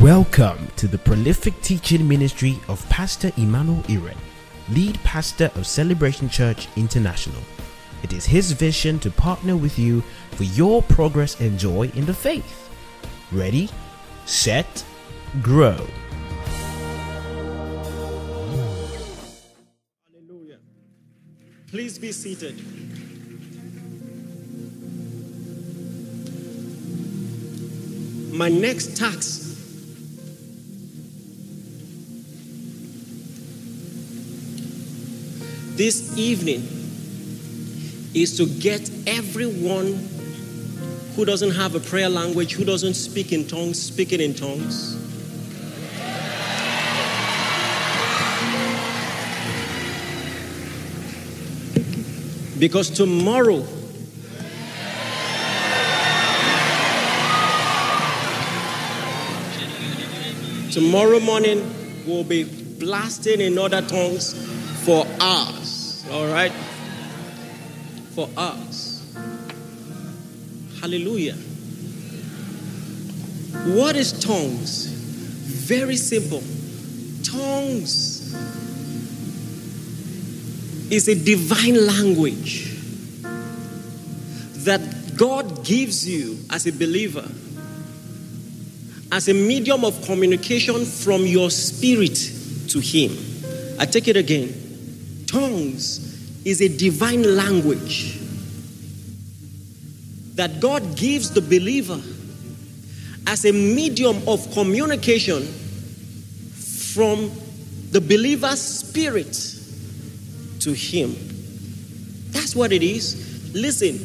Welcome to the prolific teaching ministry of Pastor Emmanuel Iren, lead pastor of Celebration Church International. It is his vision to partner with you for your progress and joy in the faith. Ready, set, grow. Hallelujah. Please be seated. My next task this evening is to get everyone who doesn't have a prayer language, who doesn't speak in tongues, speaking in tongues. Because tomorrow, tomorrow morning, we'll be blasting in other tongues for hours. All right? For us. Hallelujah. What is tongues? Very simple. Tongues is a divine language that God gives you as a believer as a medium of communication from your spirit to Him. I take it again. Tongues is a divine language that God gives the believer as a medium of communication from the believer's spirit to him. That's what it is. Listen,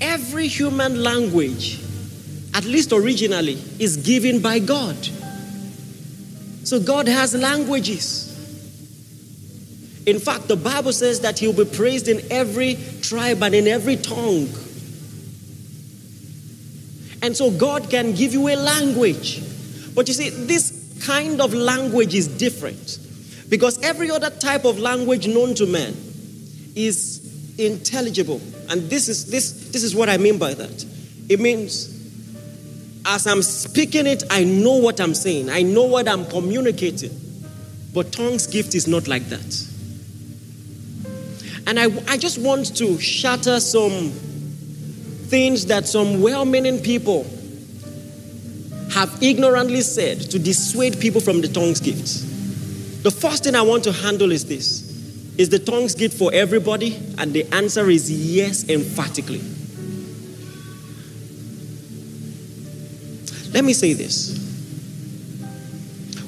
every human language, at least originally, is given by God. So God has languages. In fact, the Bible says that He'll be praised in every tribe and in every tongue. And so God can give you a language. But you see, this kind of language is different. Because every other type of language known to man is intelligible. And this is this this is what I mean by that. It means as I'm speaking it, I know what I'm saying. I know what I'm communicating. But tongues gift is not like that. And I, I just want to shatter some things that some well meaning people have ignorantly said to dissuade people from the tongues gifts. The first thing I want to handle is this Is the tongues gift for everybody? And the answer is yes, emphatically. Let me say this.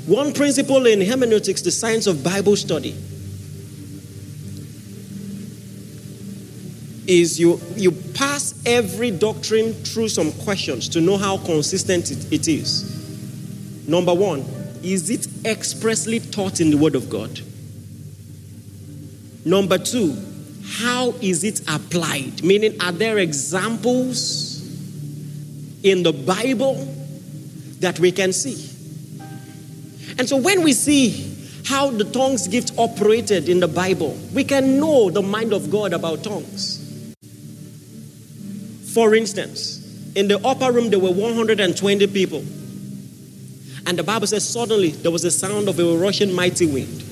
One principle in hermeneutics, the science of Bible study, is you, you pass every doctrine through some questions to know how consistent it, it is. Number one, is it expressly taught in the Word of God? Number two, how is it applied? Meaning, are there examples in the Bible that we can see? And so, when we see how the tongues gift operated in the Bible, we can know the mind of God about tongues. For instance, in the upper room, there were 120 people. And the Bible says, suddenly there was a sound of a rushing mighty wind.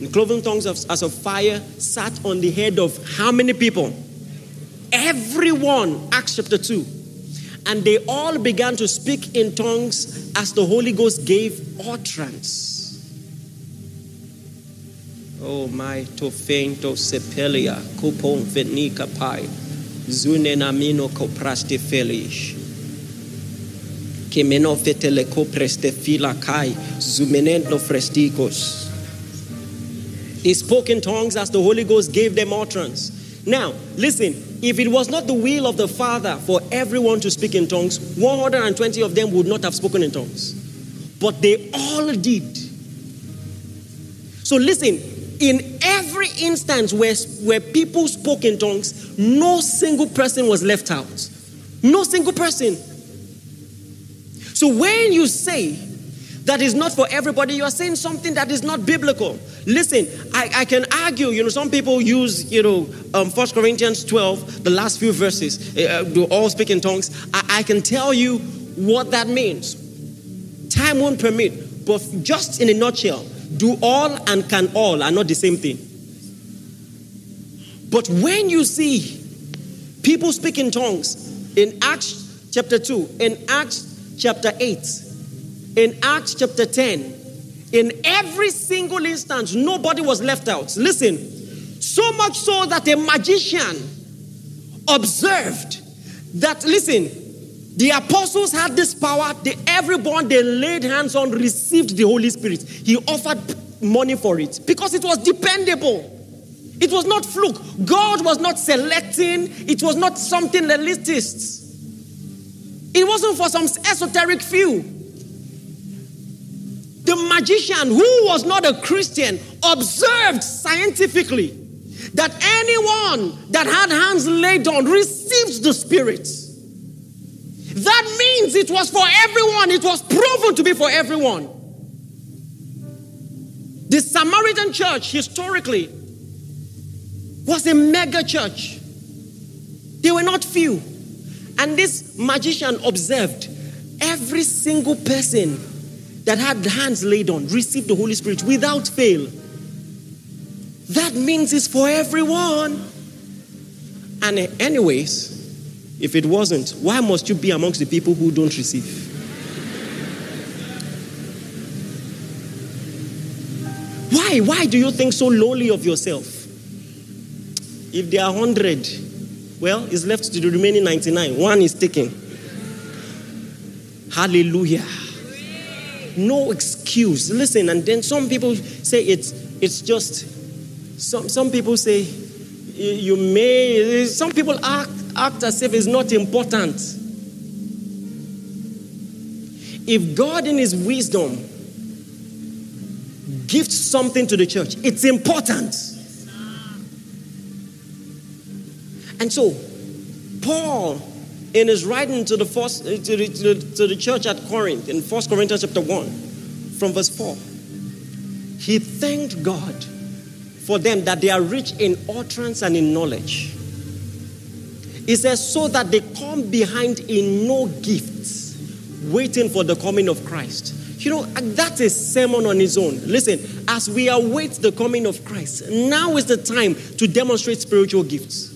And cloven tongues of, as of fire sat on the head of how many people? Everyone, Acts chapter 2. And they all began to speak in tongues as the Holy Ghost gave utterance. Oh my to fainto sepelia, kupon venika pai, zunenamino copraste felish. Que meno fetele copreste fila kai, zumenento fresticos. They spoke in tongues as the Holy Ghost gave them utterance. Now, listen, if it was not the will of the Father for everyone to speak in tongues, 120 of them would not have spoken in tongues. But they all did. So, listen, in every instance where, where people spoke in tongues, no single person was left out. No single person. So, when you say that is not for everybody, you are saying something that is not biblical. Listen, I, I can argue, you know, some people use, you know, um, 1 Corinthians 12, the last few verses, uh, do all speak in tongues. I, I can tell you what that means. time won't permit. But just in a nutshell, do all and can all are not the same thing. But when you see people speak in tongues in Acts chapter 2, in Acts chapter 8, in Acts chapter 10, in every single instance, nobody was left out. Listen, so much so that a magician observed that, listen, the apostles had this power. The, everyone they laid hands on received the Holy Spirit. He offered money for it because it was dependable. It was not fluke. God was not selecting. It was not something elitist. It wasn't for some esoteric few. The magician, who was not a Christian, observed scientifically that anyone that had hands laid on received the Spirit. That means it was for everyone, it was proven to be for everyone. The Samaritan church, historically, was a mega church. They were not few. And this magician observed every single person that had hands laid on received the Holy Spirit without fail. That means it's for everyone. And, anyways, if it wasn't, why must you be amongst the people who don't receive? Why? Why do you think so lowly of yourself? If there are 100, well, it's left to the remaining 99. One is taken. Hallelujah. No excuse. Listen, and then some people say it's it's just some some people say you may some people act act as if it's not important. If God in his wisdom gives something to the church, it's important. And so, Paul, in his writing to the, first, to the, to the, to the church at Corinth, in 1 Corinthians chapter 1, from verse 4, he thanked God for them that they are rich in utterance and in knowledge. He says, so that they come behind in no gifts, waiting for the coming of Christ. You know, that's a sermon on its own. Listen, as we await the coming of Christ, now is the time to demonstrate spiritual gifts.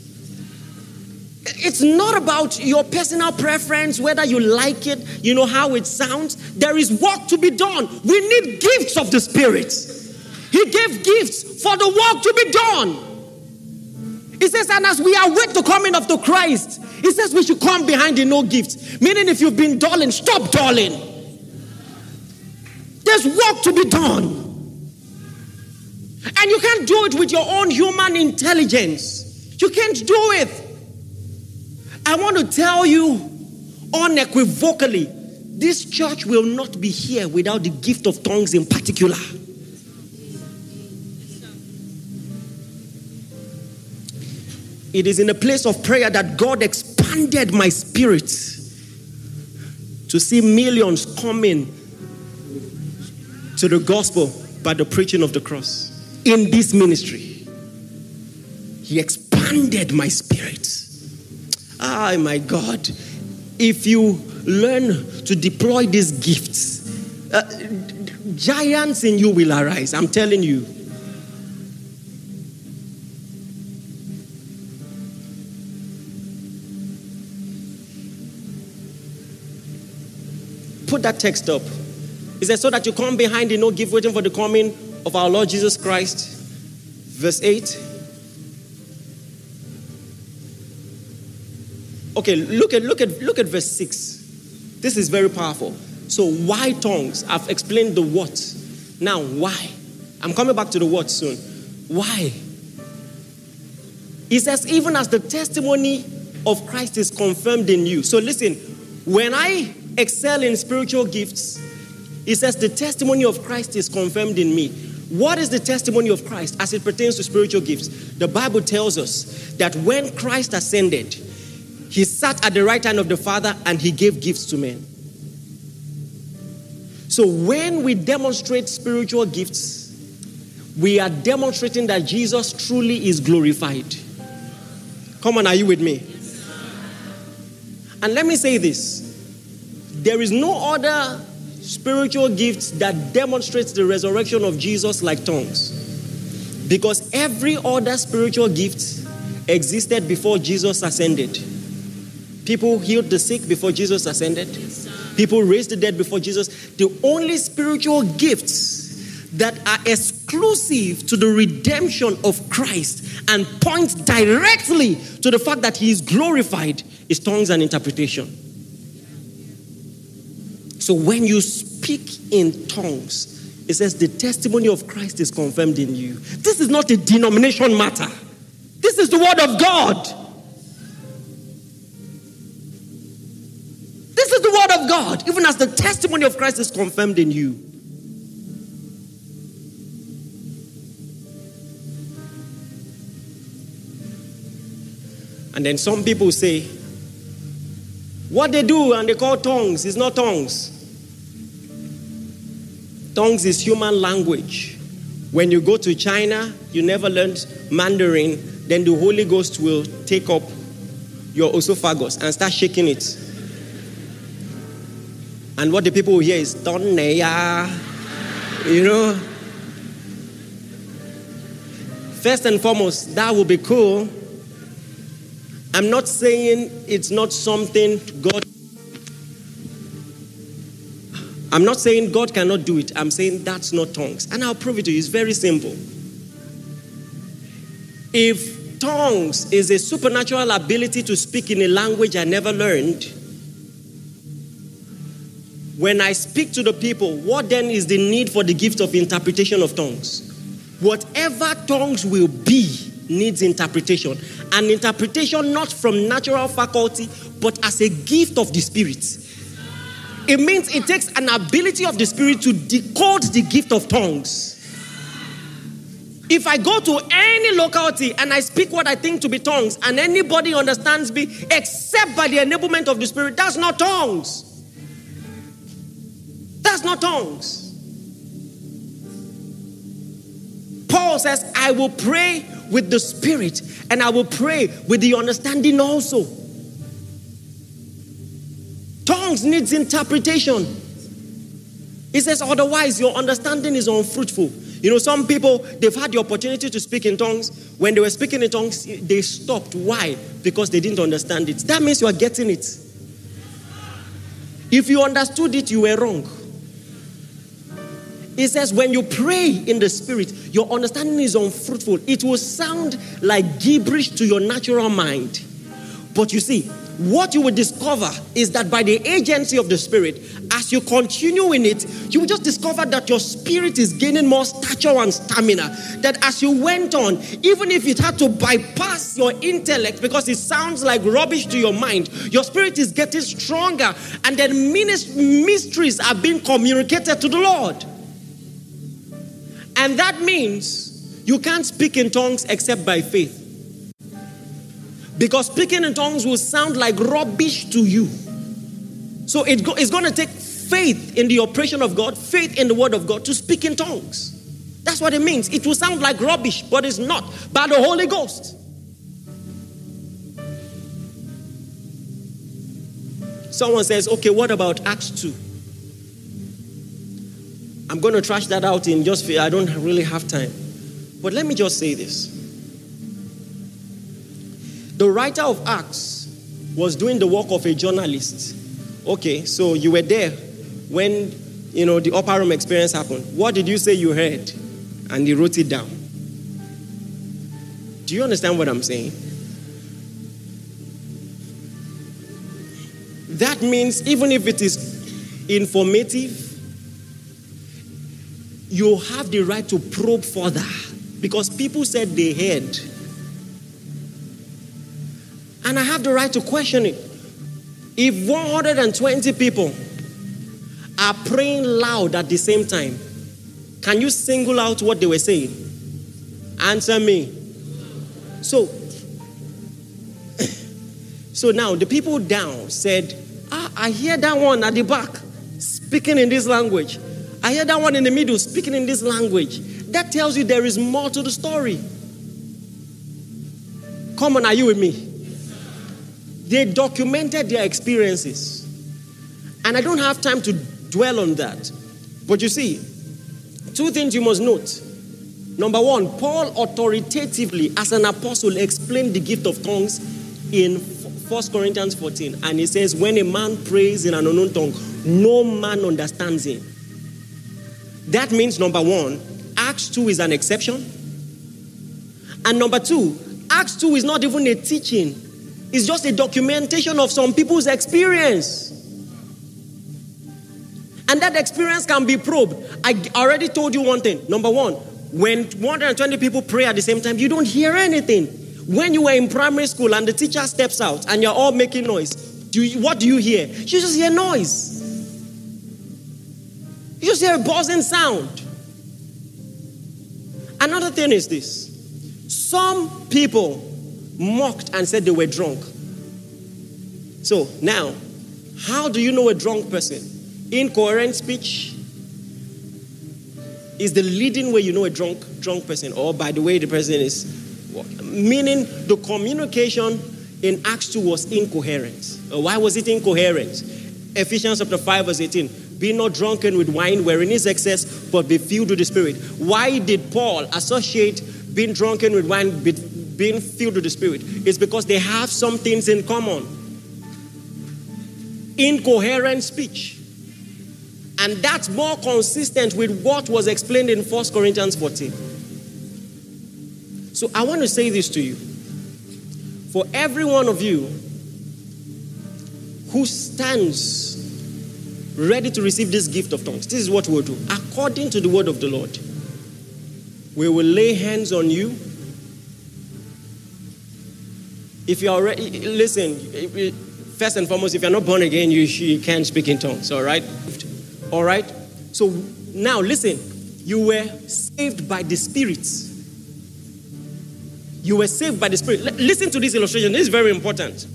It's not about your personal preference, whether you like it, you know how it sounds. There is work to be done. We need gifts of the Spirit. He gave gifts for the work to be done. He says, and as we await the coming of the Christ, he says we should come behind in no gifts. Meaning, if you've been dulling, stop dulling. There's work to be done. And you can't do it with your own human intelligence. You can't do it. I want to tell you unequivocally this church will not be here without the gift of tongues in particular. It is in a place of prayer that God expanded my spirit to see millions coming to the gospel by the preaching of the cross. In this ministry, He expanded my spirit. Ah, my God. If you learn to deploy these gifts, uh, giants in you will arise. I'm telling you. That text up. It says, So that you come behind in no gift waiting for the coming of our Lord Jesus Christ. Verse 8. Okay, look at look at look at verse 6. This is very powerful. So why tongues? I've explained the what. Now why? I'm coming back to the what soon. Why? He says, even as the testimony of Christ is confirmed in you. So listen, when I excel in spiritual gifts, he says the testimony of Christ is confirmed in me. What is the testimony of Christ as it pertains to spiritual gifts? The Bible tells us that when Christ ascended, he sat at the right hand of the Father and he gave gifts to men. So when we demonstrate spiritual gifts, we are demonstrating that Jesus truly is glorified. Come on, are you with me? And let me say this there is no other spiritual gifts that demonstrates the resurrection of Jesus like tongues. Because every other spiritual gift existed before Jesus ascended. People healed the sick before Jesus ascended. People raised the dead before Jesus. The only spiritual gifts that are exclusive to the redemption of Christ and point directly to the fact that he is glorified is tongues and interpretation. So when you speak in tongues, it says the testimony of Christ is confirmed in you. This is not a denomination matter. This is the word of God. This is the word of God, even as the testimony of Christ is confirmed in you. And then some people say, what they do and they call tongues is not tongues. Tongues is human language. When you go to China, you never learned Mandarin, then the Holy Ghost will take up your esophagus and start shaking it. And what the people will hear is Tonneya. You know? First and foremost, that will be cool I'm not saying it's not something God. I'm not saying God cannot do it. I'm saying that's not tongues. And I'll prove it to you. It's very simple. If tongues is a supernatural ability to speak in a language I never learned, when I speak to the people, what then is the need for the gift of interpretation of tongues? Whatever tongues will be needs interpretation. An interpretation not from natural faculty, but as a gift of the Spirit. It means it takes an ability of the Spirit to decode the gift of tongues. If I go to any locality and I speak what I think to be tongues, and anybody understands me except by the enablement of the Spirit, that's not tongues. That's not tongues. Paul says, I will pray with the Spirit, and I will pray with the understanding also. Tongues needs interpretation. He says, otherwise, your understanding is unfruitful. You know, some people, they've had the opportunity to speak in tongues. When they were speaking in tongues, they stopped. Why? Because they didn't understand it. That means you are getting it. If you understood it, you were wrong. He says, when you pray in the spirit, your understanding is unfruitful. It will sound like gibberish to your natural mind. But you see, what you will discover is that by the agency of the Spirit, as you continue in it, you will just discover that your spirit is gaining more stature and stamina. That as you went on, even if it had to bypass your intellect because it sounds like rubbish to your mind, your spirit is getting stronger, and then mysteries are being communicated to the Lord. And that means you can't speak in tongues except by faith. Because speaking in tongues will sound like rubbish to you. So it go, it's going to take faith in the operation of God, faith in the word of God to speak in tongues. That's what it means. It will sound like rubbish, but it's not. By the Holy Ghost. Someone says, okay, what about Acts 2? I'm going to trash that out in just, I don't really have time. But let me just say this. The writer of Acts was doing the work of a journalist. Okay, so you were there when, you know, the upper room experience happened. What did you say you heard? And he wrote it down. Do you understand what I'm saying? That means even if it is informative, you have the right to probe further because people said they heard. And I have the right to question it. If 120 people are praying loud at the same time, can you single out what they were saying? Answer me. So, so now the people down said, ah, I hear that one at the back speaking in this language. I hear that one in the middle speaking in this language. That tells you there is more to the story. Come on, are you with me? They documented their experiences. And I don't have time to dwell on that. But you see, two things you must note. Number one, Paul authoritatively, as an apostle, explained the gift of tongues in 1 Corinthians 14. And he says, When a man prays in an unknown tongue, no man understands him. That means, number one, Acts 2 is an exception. And number two, Acts 2 is not even a teaching, it's just a documentation of some people's experience. And that experience can be probed. I already told you one thing. Number one, when 120 people pray at the same time, you don't hear anything. When you were in primary school and the teacher steps out and you're all making noise, do you, what do you hear? You just hear noise. You just hear a buzzing sound. Another thing is this some people mocked and said they were drunk. So now, how do you know a drunk person? Incoherent speech is the leading way you know a drunk drunk person, or by the way the person is walking. meaning the communication in Acts 2 was incoherent. Uh, why was it incoherent? Ephesians chapter 5, verse 18. Be not drunken with wine wherein is excess, but be filled with the Spirit. Why did Paul associate being drunken with wine with being filled with the Spirit? is because they have some things in common. Incoherent speech. And that's more consistent with what was explained in 1 Corinthians 14. So I want to say this to you. For every one of you who stands ready to receive this gift of tongues, this is what we'll do. According to the word of the Lord, we will lay hands on you. If you are ready, listen, first and foremost, if you're not born again, you, you can't speak in tongues, all right? All right? So now listen, you were saved by the Spirit. You were saved by the Spirit. L- listen to this illustration, this is very important.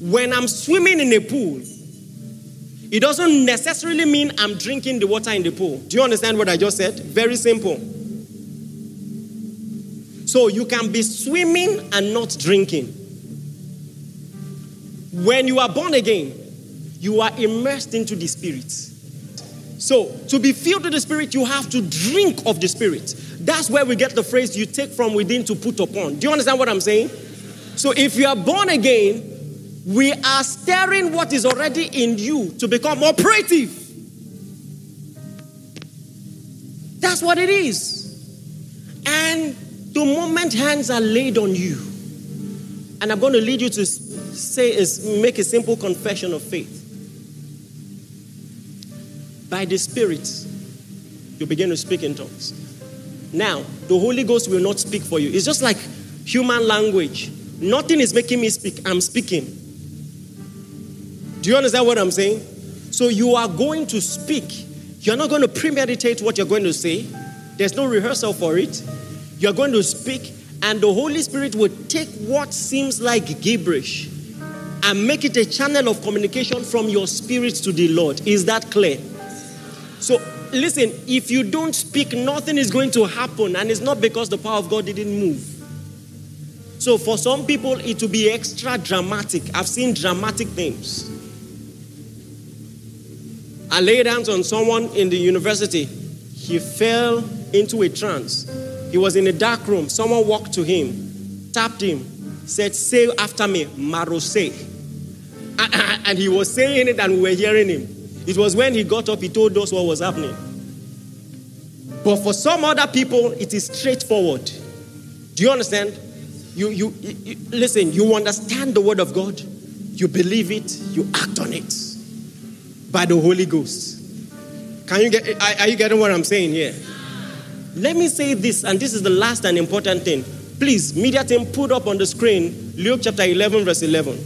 When I'm swimming in a pool, it doesn't necessarily mean I'm drinking the water in the pool. Do you understand what I just said? Very simple. So you can be swimming and not drinking. When you are born again, you are immersed into the Spirit. So, to be filled with the Spirit, you have to drink of the Spirit. That's where we get the phrase you take from within to put upon. Do you understand what I'm saying? So, if you are born again, we are stirring what is already in you to become operative. That's what it is. And the moment hands are laid on you, and I'm going to lead you to say is make a simple confession of faith by the Spirit, you begin to speak in tongues. Now, the Holy Ghost will not speak for you. It's just like human language. Nothing is making me speak, I'm speaking. Do you understand what I'm saying? So you are going to speak. You're not going to premeditate what you're going to say, there's no rehearsal for it. You're going to speak, and the Holy Spirit will take what seems like gibberish and make it a channel of communication from your spirit to the Lord. Is that clear? So, listen, if you don't speak, nothing is going to happen, and it's not because the power of God didn't move. So, for some people, it will be extra dramatic. I've seen dramatic things. I laid hands on someone in the university. He fell into a trance. He was in a dark room. Someone walked to him, tapped him, said, Say after me, Marose. And, he was saying it, and we were hearing him. It was when he got up, he told us what was happening. But for some other people, it is straightforward. Do you understand? You, you, you, listen, you understand the word of God, you believe it, you act on it by the Holy Ghost. Can you get are, are you getting what I'm saying here? Let me say this, and this is the last and important thing. Please, media team, put up on the screen Luke chapter 11, verse 11.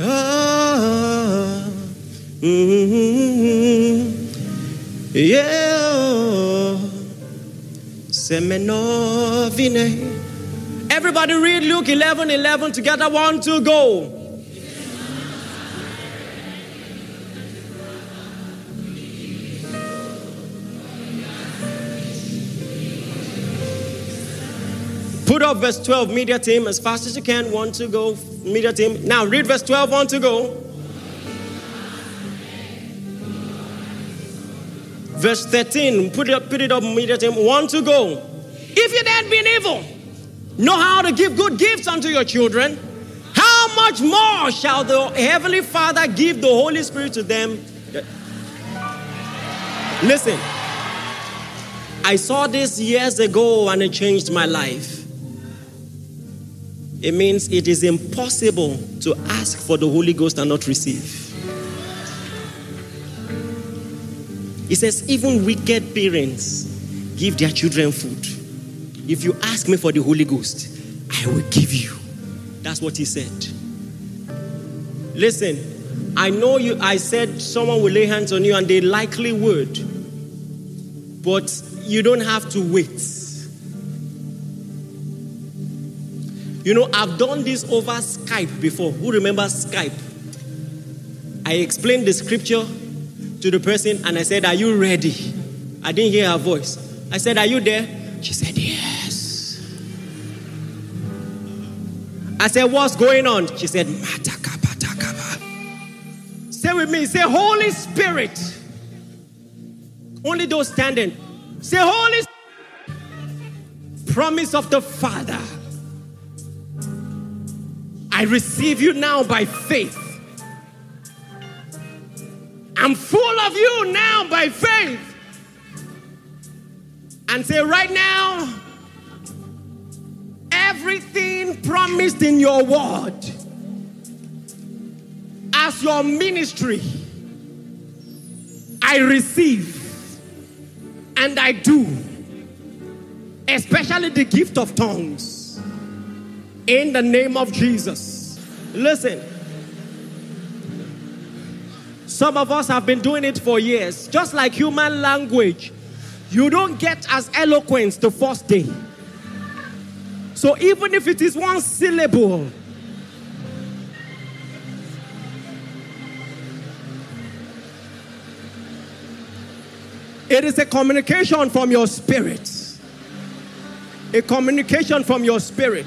Ah, mm, yeah. Everybody read Luke 11 11 together. One, two, go. verse 12, media team, as fast as you can. One to go, media team. Now read verse 12, one to go. Verse 13, put it up, put it up, media team. One to go. If you then being evil, know how to give good gifts unto your children, how much more shall the Heavenly Father give the Holy Spirit to them? Listen. I saw this years ago and it changed my life. It means it is impossible to ask for the Holy Ghost and not receive. He says, even wicked parents give their children food. If you ask me for the Holy Ghost, I will give you. That's what he said. Listen, I know you, I said someone will lay hands on you, and they likely would. But you don't have to wait. You know, I've done this over Skype before. Who remembers Skype? I explained the scripture to the person and I said, Are you ready? I didn't hear her voice. I said, Are you there? She said, Yes. I said, What's going on? She said, Say with me, say, Holy Spirit. Only those standing. Say, Holy Spirit. Promise of the Father. I receive you now by faith. I'm full of you now by faith. And say, right now, everything promised in your word as your ministry, I receive and I do, especially the gift of tongues, in the name of Jesus. Listen. Some of us have been doing it for years. Just like human language, you don't get as eloquent the first day. So even if it is one syllable, it is a communication from your spirit. A communication from your spirit.